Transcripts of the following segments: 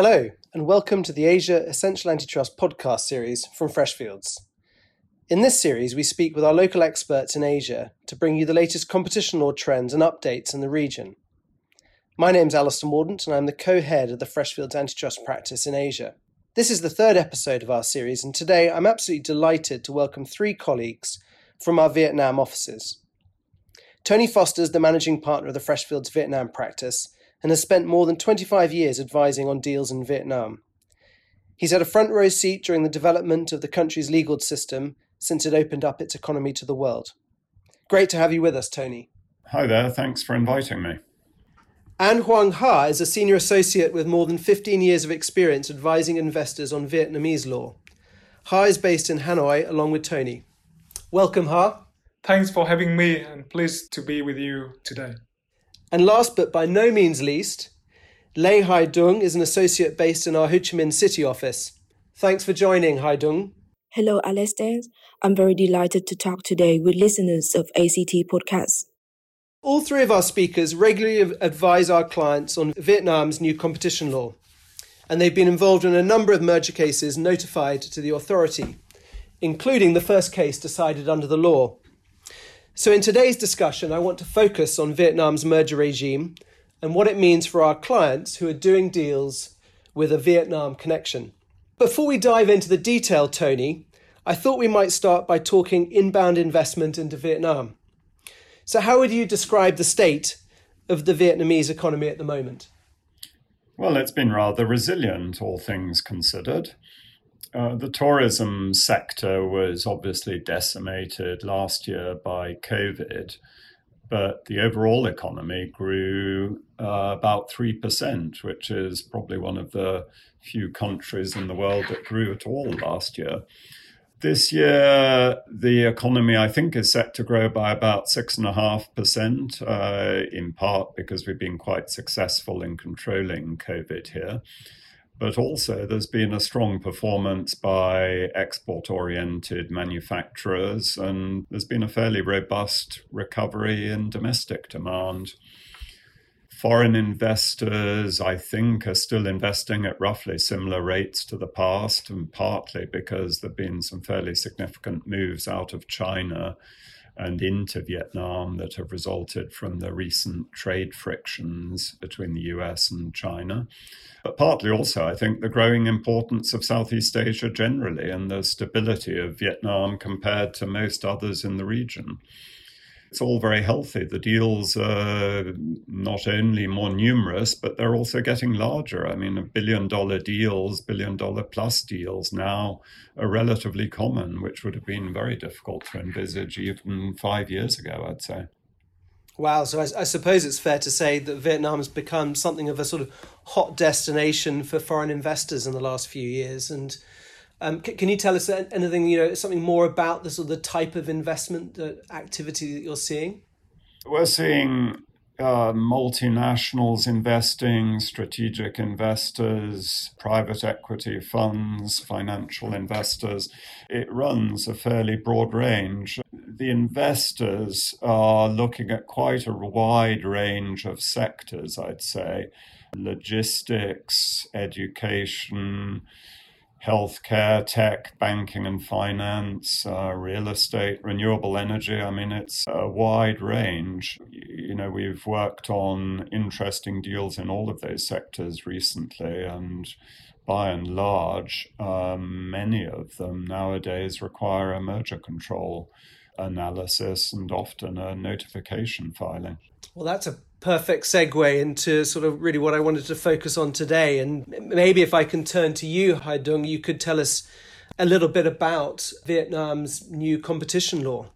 Hello, and welcome to the Asia Essential Antitrust podcast series from Freshfields. In this series, we speak with our local experts in Asia to bring you the latest competition law trends and updates in the region. My name's Alastair Mordaunt, and I'm the co head of the Freshfields Antitrust practice in Asia. This is the third episode of our series, and today I'm absolutely delighted to welcome three colleagues from our Vietnam offices. Tony Foster is the managing partner of the Freshfields Vietnam practice and has spent more than 25 years advising on deals in Vietnam. He's had a front row seat during the development of the country's legal system since it opened up its economy to the world. Great to have you with us, Tony. Hi there, thanks for inviting me. An Hoang Ha is a senior associate with more than 15 years of experience advising investors on Vietnamese law. Ha is based in Hanoi along with Tony. Welcome, Ha. Thanks for having me and pleased to be with you today. And last but by no means least, Lê Hai Duong is an associate based in our Ho Chi Minh City office. Thanks for joining, Hai Duong. Hello, Alastair. I'm very delighted to talk today with listeners of ACT Podcast. All three of our speakers regularly advise our clients on Vietnam's new competition law, and they've been involved in a number of merger cases notified to the authority, including the first case decided under the law. So, in today's discussion, I want to focus on Vietnam's merger regime and what it means for our clients who are doing deals with a Vietnam connection. Before we dive into the detail, Tony, I thought we might start by talking inbound investment into Vietnam. So, how would you describe the state of the Vietnamese economy at the moment? Well, it's been rather resilient, all things considered. Uh, the tourism sector was obviously decimated last year by COVID, but the overall economy grew uh, about 3%, which is probably one of the few countries in the world that grew at all last year. This year, the economy, I think, is set to grow by about 6.5%, uh, in part because we've been quite successful in controlling COVID here but also there's been a strong performance by export oriented manufacturers, and there's been a fairly robust recovery in domestic demand. Foreign investors, I think, are still investing at roughly similar rates to the past, and partly because there have been some fairly significant moves out of China and into Vietnam that have resulted from the recent trade frictions between the US and China. But partly also, I think, the growing importance of Southeast Asia generally and the stability of Vietnam compared to most others in the region. It's all very healthy. The deals are not only more numerous, but they're also getting larger. I mean, a billion dollar deals, billion dollar plus deals now are relatively common, which would have been very difficult to envisage even five years ago, I'd say. Wow, so I, I, suppose it's fair to say that Vietnam has become something of a sort of hot destination for foreign investors in the last few years. And um, c- can you tell us anything, you know, something more about the sort of the type of investment uh, activity that you're seeing? We're seeing uh, multinationals investing, strategic investors, private equity funds, financial investors. It runs a fairly broad range. The investors are looking at quite a wide range of sectors, I'd say logistics, education, healthcare, tech, banking and finance, uh, real estate, renewable energy. I mean, it's a wide range. You know, we've worked on interesting deals in all of those sectors recently, and by and large, um, many of them nowadays require a merger control analysis and often a notification filing. Well, that's a perfect segue into sort of really what I wanted to focus on today. And maybe if I can turn to you, Hai Duong, you could tell us a little bit about Vietnam's new competition law.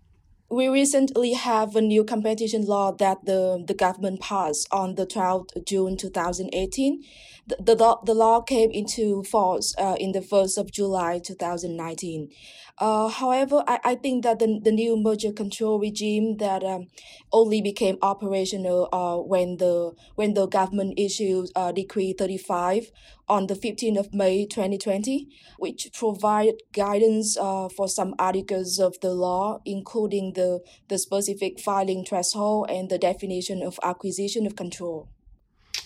We recently have a new competition law that the, the government passed on the 12th June 2018. The, the, the law came into force uh, in the 1st of July 2019. Uh, however, I, I think that the, the new merger control regime that um, only became operational uh, when the when the government issued uh, Decree 35 on the 15th of May 2020, which provide guidance uh, for some articles of the law, including the, the specific filing threshold and the definition of acquisition of control.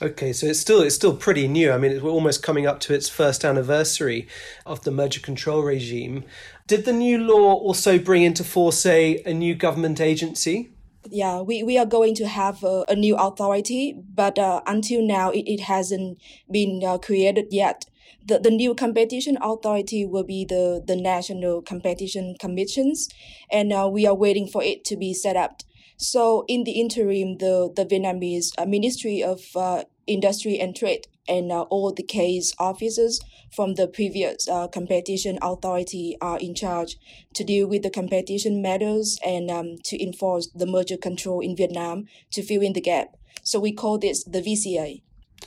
Okay, so it's still it's still pretty new. I mean, it's almost coming up to its first anniversary of the merger control regime. Did the new law also bring into force a, a new government agency? Yeah, we, we are going to have a, a new authority, but uh, until now it, it hasn't been uh, created yet. The, the new competition authority will be the, the National Competition Commissions, and uh, we are waiting for it to be set up. So in the interim, the, the Vietnamese uh, Ministry of uh, Industry and Trade and uh, all the case officers from the previous uh, competition authority are in charge to deal with the competition matters and um, to enforce the merger control in Vietnam to fill in the gap. So we call this the VCA.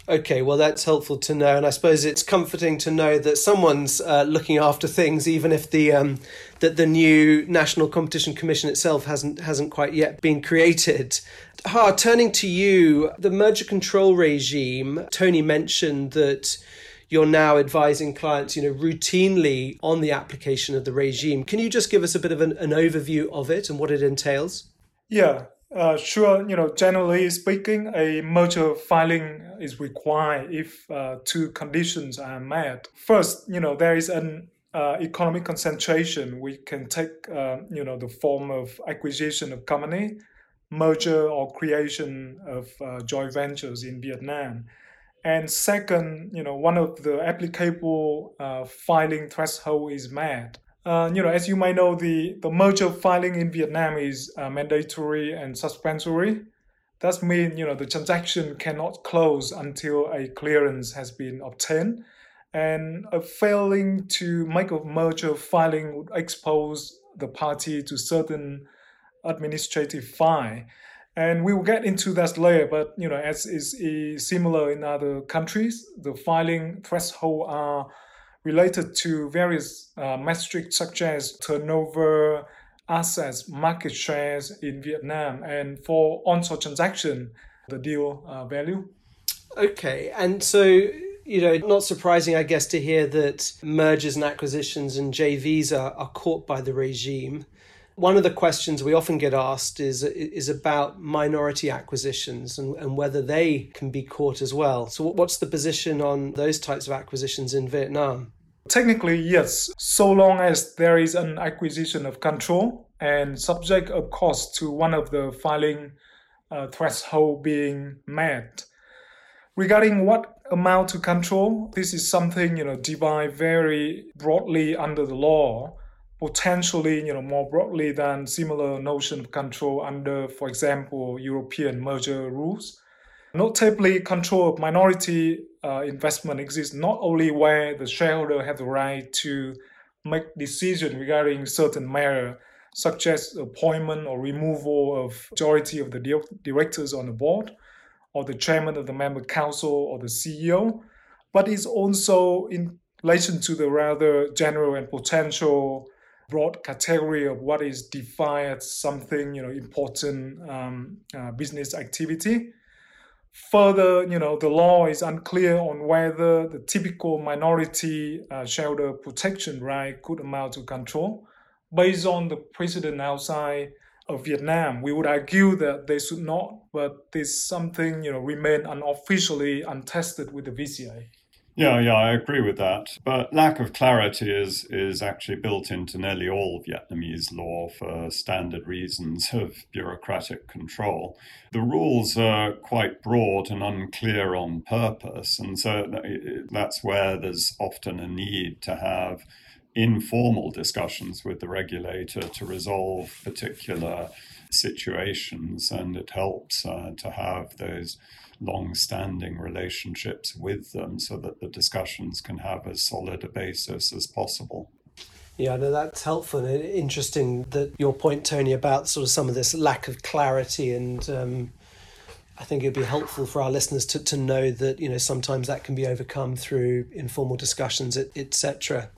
Okay, well, that's helpful to know, and I suppose it's comforting to know that someone's uh, looking after things, even if the um, that the new National Competition Commission itself hasn't hasn't quite yet been created. Ha, turning to you, the merger control regime. Tony mentioned that you're now advising clients, you know, routinely on the application of the regime. Can you just give us a bit of an, an overview of it and what it entails? Yeah, uh, sure. You know, generally speaking, a merger filing is required if uh, two conditions are met. First, you know, there is an uh, economic concentration. We can take, uh, you know, the form of acquisition of company, merger or creation of uh, joint ventures in Vietnam. And second, you know, one of the applicable uh, filing threshold is met. Uh, you know, as you might know, the, the merger filing in Vietnam is uh, mandatory and suspensory. That means, you know, the transaction cannot close until a clearance has been obtained. And a failing to make a merger filing would expose the party to certain administrative fine. And we will get into that later, but you know, as is similar in other countries, the filing threshold are related to various uh, metrics such as turnover, assets, market shares in Vietnam, and for onshore transaction, the deal uh, value. Okay, and so you know, not surprising, I guess, to hear that mergers and acquisitions and JVs are, are caught by the regime. One of the questions we often get asked is is about minority acquisitions and, and whether they can be caught as well. So, what's the position on those types of acquisitions in Vietnam? Technically, yes, so long as there is an acquisition of control and subject, of course, to one of the filing uh, threshold being met. Regarding what amount to control, this is something you know defined very broadly under the law potentially you know more broadly than similar notion of control under for example european merger rules. Notably control of minority uh, investment exists not only where the shareholder have the right to make decision regarding certain matter such as appointment or removal of majority of the directors on the board or the chairman of the member council or the ceo but it's also in relation to the rather general and potential broad category of what is defined as something you know important um, uh, business activity. Further, you know, the law is unclear on whether the typical minority uh, shareholder protection right could amount to control. Based on the precedent outside of Vietnam, we would argue that they should not, but this something you know remain unofficially untested with the VCA. Yeah, yeah, I agree with that. But lack of clarity is is actually built into nearly all Vietnamese law for standard reasons of bureaucratic control. The rules are quite broad and unclear on purpose, and so that's where there's often a need to have informal discussions with the regulator to resolve particular situations, and it helps uh, to have those long standing relationships with them so that the discussions can have as solid a basis as possible. Yeah, no, that's helpful and interesting that your point, Tony, about sort of some of this lack of clarity and um, I think it'd be helpful for our listeners to, to know that, you know, sometimes that can be overcome through informal discussions, etc.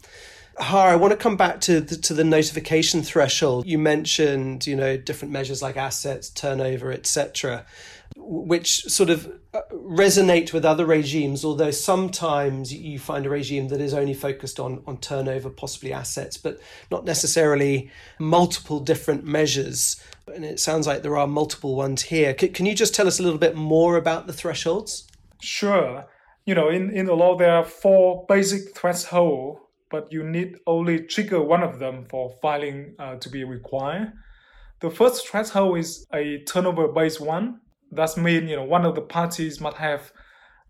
Ha, I want to come back to the, to the notification threshold. You mentioned, you know, different measures like assets, turnover, etc which sort of uh, resonate with other regimes, although sometimes you find a regime that is only focused on, on turnover, possibly assets, but not necessarily multiple different measures. And it sounds like there are multiple ones here. C- can you just tell us a little bit more about the thresholds? Sure. You know, in, in the law, there are four basic thresholds, but you need only trigger one of them for filing uh, to be required. The first threshold is a turnover based one. That means, you know, one of the parties must have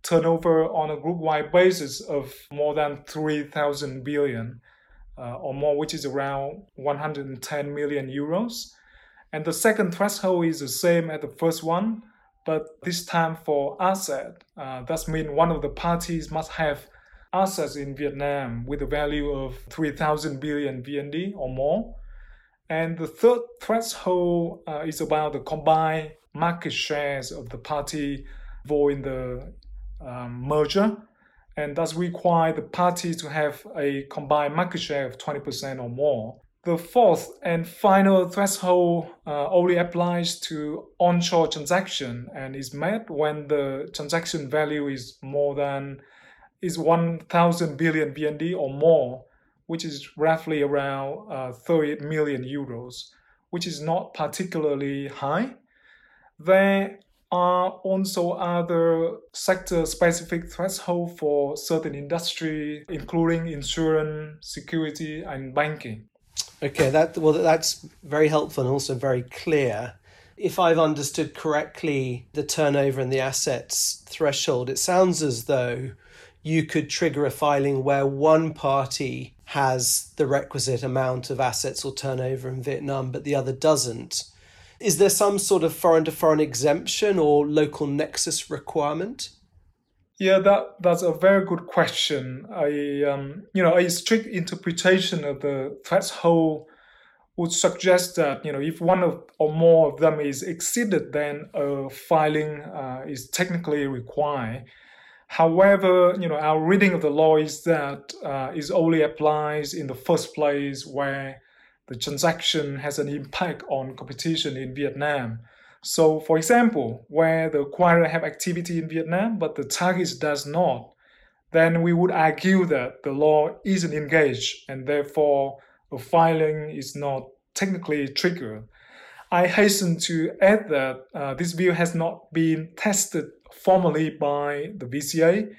turnover on a group wide basis of more than 3,000 billion uh, or more, which is around 110 million euros. And the second threshold is the same as the first one, but this time for asset. Uh, that means one of the parties must have assets in Vietnam with a value of 3,000 billion VND or more. And the third threshold uh, is about the combined market shares of the party in the um, merger, and thus require the party to have a combined market share of 20% or more. The fourth and final threshold uh, only applies to onshore transaction and is met when the transaction value is more than is 1,000 billion VND or more, which is roughly around uh, 30 million euros, which is not particularly high. There are also other sector-specific thresholds for certain industry, including insurance, security, and banking. Okay, that well, that's very helpful and also very clear. If I've understood correctly, the turnover and the assets threshold, it sounds as though you could trigger a filing where one party has the requisite amount of assets or turnover in Vietnam, but the other doesn't. Is there some sort of foreign to foreign exemption or local nexus requirement? Yeah, that that's a very good question. I um, you know a strict interpretation of the threshold would suggest that you know if one of or more of them is exceeded, then a filing uh, is technically required. However, you know our reading of the law is that uh, is only applies in the first place where the transaction has an impact on competition in Vietnam. So, for example, where the acquirer have activity in Vietnam but the target does not, then we would argue that the law isn't engaged and therefore a filing is not technically triggered. I hasten to add that uh, this view has not been tested formally by the VCA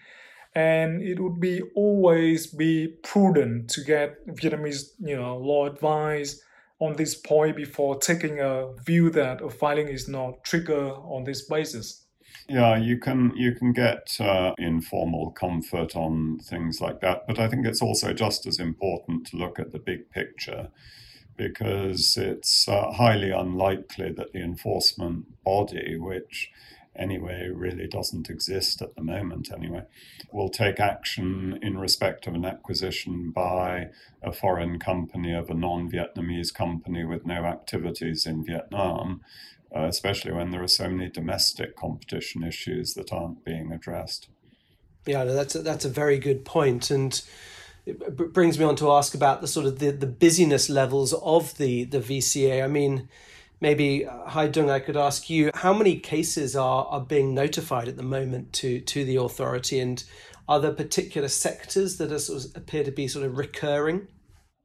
and it would be always be prudent to get Vietnamese, you know, law advice on this point before taking a view that a filing is not trigger on this basis. Yeah, you can you can get uh, informal comfort on things like that, but I think it's also just as important to look at the big picture because it's uh, highly unlikely that the enforcement body, which anyway really doesn't exist at the moment anyway will take action in respect of an acquisition by a foreign company of a non-vietnamese company with no activities in vietnam uh, especially when there are so many domestic competition issues that aren't being addressed yeah that's a, that's a very good point and it brings me on to ask about the sort of the, the busyness levels of the the VCA. I mean, maybe uh, Hai Duong, I could ask you how many cases are, are being notified at the moment to to the authority, and are there particular sectors that are sort of appear to be sort of recurring?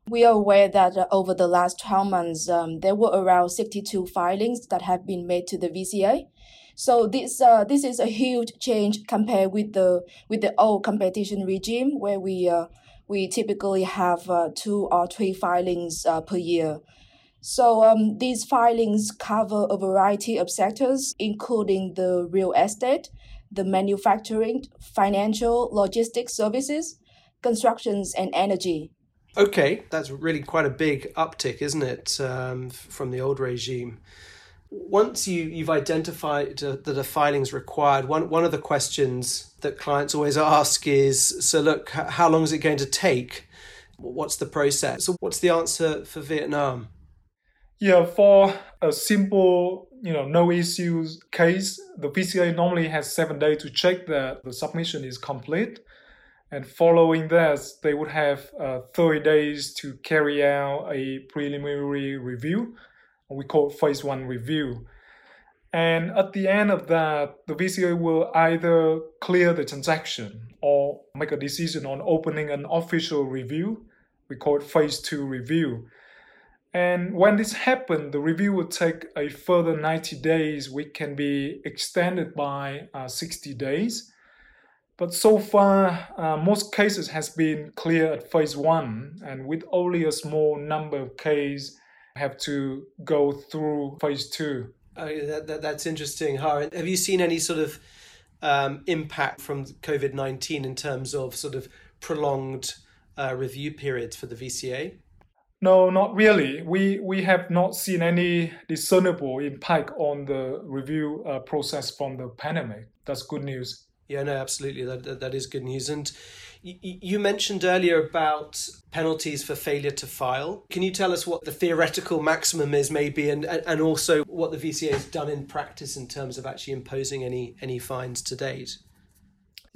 We are aware that uh, over the last 12 months, um, there were around 62 filings that have been made to the VCA. So this uh, this is a huge change compared with the with the old competition regime where we uh, we typically have uh, two or three filings uh, per year. So um, these filings cover a variety of sectors, including the real estate, the manufacturing, financial, logistics services, constructions, and energy. Okay, that's really quite a big uptick, isn't it, um, from the old regime? Once you, you've identified uh, that a filing is required, one, one of the questions that clients always ask is so, look, how long is it going to take? What's the process? So, what's the answer for Vietnam? Yeah, for a simple, you know, no issues case, the VCA normally has seven days to check that the submission is complete. And following that, they would have uh, 30 days to carry out a preliminary review. We call it phase one review. And at the end of that, the VCA will either clear the transaction or make a decision on opening an official review. We call it phase two review. And when this happened, the review would take a further 90 days, which can be extended by uh, 60 days. But so far, uh, most cases has been clear at phase one, and with only a small number of cases have to go through phase two. Oh, that, that, that's interesting. Ha, have you seen any sort of um, impact from COVID 19 in terms of sort of prolonged uh, review periods for the VCA? No, not really. We we have not seen any discernible impact on the review uh, process from the pandemic. That's good news. Yeah, no, absolutely. That, that, that is good news. And you mentioned earlier about penalties for failure to file. Can you tell us what the theoretical maximum is, maybe, and, and also what the VCA has done in practice in terms of actually imposing any, any fines to date?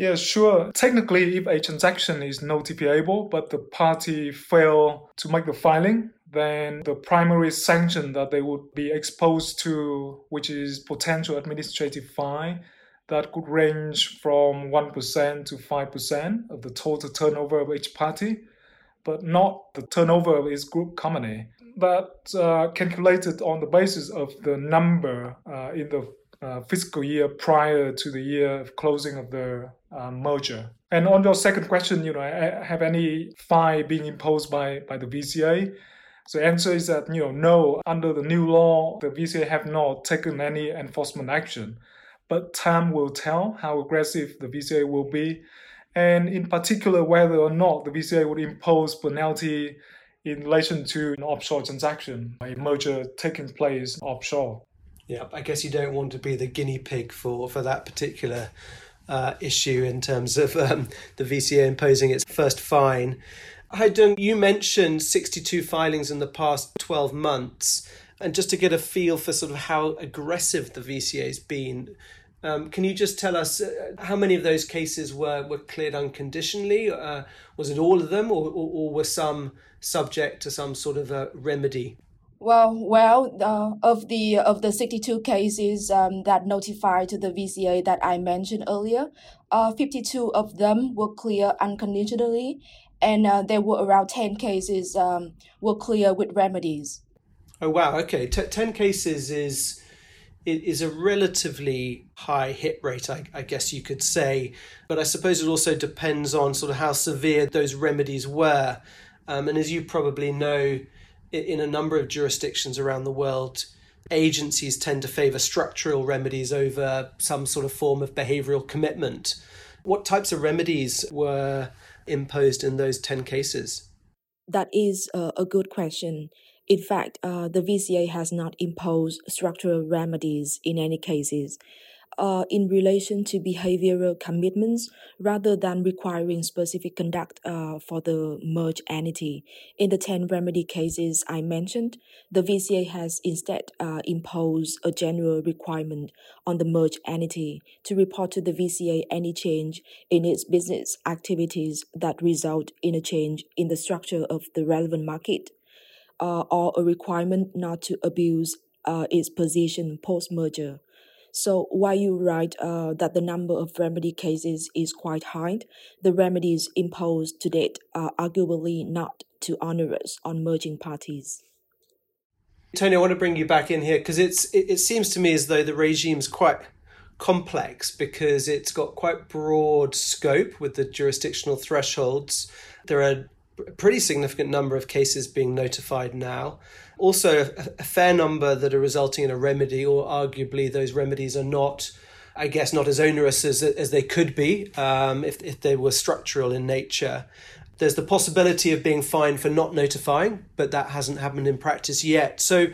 Yeah, sure. Technically, if a transaction is notifiable, but the party fail to make the filing, then the primary sanction that they would be exposed to, which is potential administrative fine, that could range from 1% to 5% of the total turnover of each party, but not the turnover of its group company, but uh, calculated on the basis of the number uh, in the uh, fiscal year prior to the year of closing of the uh, merger. And on your second question, you know, have any fine being imposed by, by the VCA? So the answer is that, you know, no, under the new law, the VCA have not taken any enforcement action but time will tell how aggressive the VCA will be, and in particular whether or not the VCA would impose penalty in relation to an offshore transaction, a merger taking place offshore. Yeah, I guess you don't want to be the guinea pig for, for that particular uh, issue in terms of um, the VCA imposing its first fine. Hai Duong, you mentioned 62 filings in the past 12 months. And just to get a feel for sort of how aggressive the VCA has been, um, can you just tell us uh, how many of those cases were, were cleared unconditionally? Uh, was it all of them, or, or, or, were some subject to some sort of a remedy? Well, well, uh, of the of the sixty two cases um, that notified to the VCA that I mentioned earlier, uh, fifty two of them were clear unconditionally, and uh, there were around ten cases um, were clear with remedies. Oh wow! Okay, T- ten cases is it is a relatively high hit rate, I, I, guess you could say. But I suppose it also depends on sort of how severe those remedies were. Um, and as you probably know, in a number of jurisdictions around the world, agencies tend to favour structural remedies over some sort of form of behavioural commitment. What types of remedies were imposed in those 10 cases? That is a, good question. In fact, uh, the VCA has not imposed structural remedies in any cases. Uh, in relation to behavioral commitments rather than requiring specific conduct uh, for the merged entity. In the 10 remedy cases I mentioned, the VCA has instead uh, imposed a general requirement on the merged entity to report to the VCA any change in its business activities that result in a change in the structure of the relevant market uh, or a requirement not to abuse uh, its position post merger. So while you write uh, that the number of remedy cases is quite high, the remedies imposed to date are arguably not too onerous on merging parties. Tony, I want to bring you back in here because it's it, it seems to me as though the regime is quite complex because it's got quite broad scope with the jurisdictional thresholds. There are a pretty significant number of cases being notified now. Also, a, fair number that are resulting in a remedy, or arguably those remedies are not, I guess, not as onerous as, as they could be um, if, if they were structural in nature. There's the possibility of being fined for not notifying, but that hasn't happened in practice yet. So,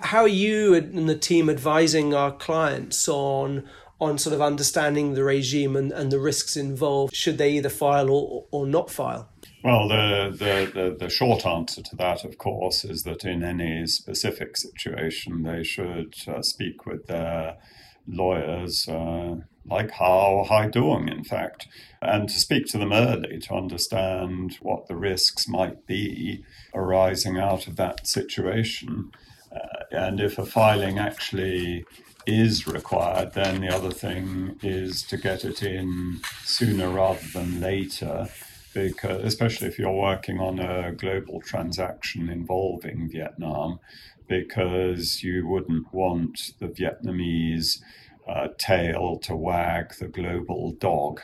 how are you and the team advising our clients on on sort of understanding the regime and, and the risks involved should they either file or, or not file? Well, the, the, the, the, short answer to that, of course, is that in any specific situation, they should uh, speak with their lawyers, uh, like how Hai Duong, in fact, and to speak to them early to understand what the risks might be arising out of that situation. Uh, and if a filing actually is required, then the other thing is to get it in sooner rather than later because especially if you're working on a global transaction involving Vietnam, because you wouldn't want the Vietnamese uh, tail to wag the global dog.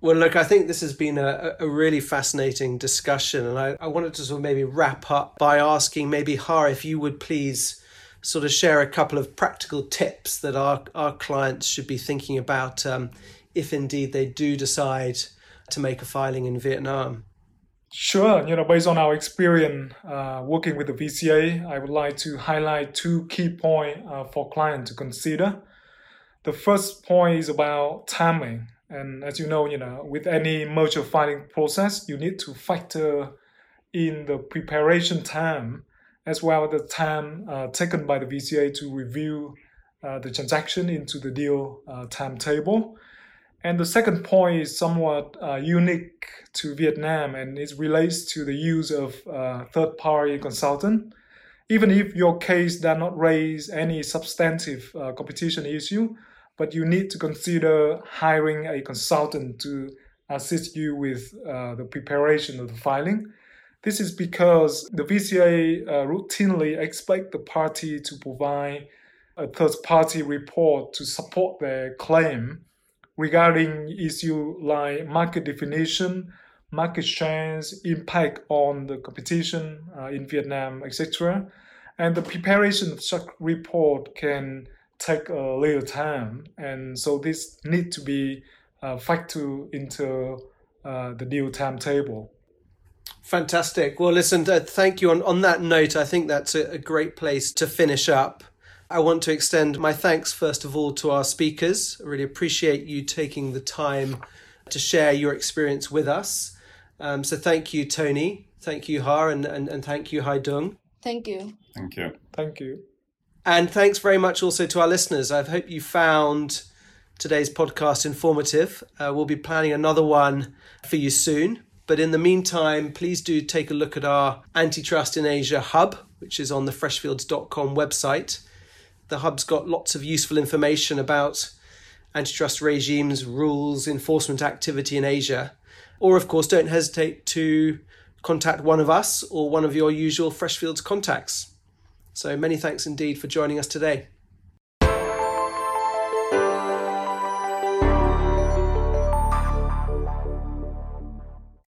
Well, look, I think this has been a, a really fascinating discussion, and I, I wanted to sort of maybe wrap up by asking maybe Ha if you would please sort of share a couple of practical tips that our, our clients should be thinking about um, if indeed they do decide to make a filing in Vietnam. Sure. You know, based on our experience uh, working with the VCA, I would like to highlight two key points uh, for clients to consider. The first point is about timing. And as you know, you know, with any merger filing process, you need to factor in the preparation time as well as the time uh, taken by the VCA to review uh, the transaction into the deal uh, timetable. And the second point is somewhat uh, unique to Vietnam and it relates to the use of uh, third party consultant. Even if your case does not raise any substantive uh, competition issue, but you need to consider hiring a consultant to assist you with uh, the preparation of the filing. This is because the VCA uh, routinely expect the party to provide a third party report to support their claim regarding issue like market definition, market shares, impact on the competition uh, in Vietnam, etc. And the preparation of such report can take a little time, and so this need to be uh, factored into uh, the deal timetable. Fantastic. Well, listen, uh, thank you. On, on that note, I think that's a, a great place to finish up. I want to extend my thanks, first of all, to our speakers. I really appreciate you taking the time to share your experience with us. Um, so thank you, Tony. Thank you, Ha, and, and, and thank you, Hai Duong. Thank you. Thank you. Thank you. And thanks very much also to our listeners. I hope you found today's podcast informative. Uh, we'll be planning another one for you soon. But in the meantime, please do take a look at our Antitrust in Asia hub, which is on the freshfields.com website. The hub's got lots of useful information about antitrust regimes, rules, enforcement activity in Asia. Or, of course, don't hesitate to contact one of us or one of your usual Freshfields contacts. So many thanks indeed for joining us today.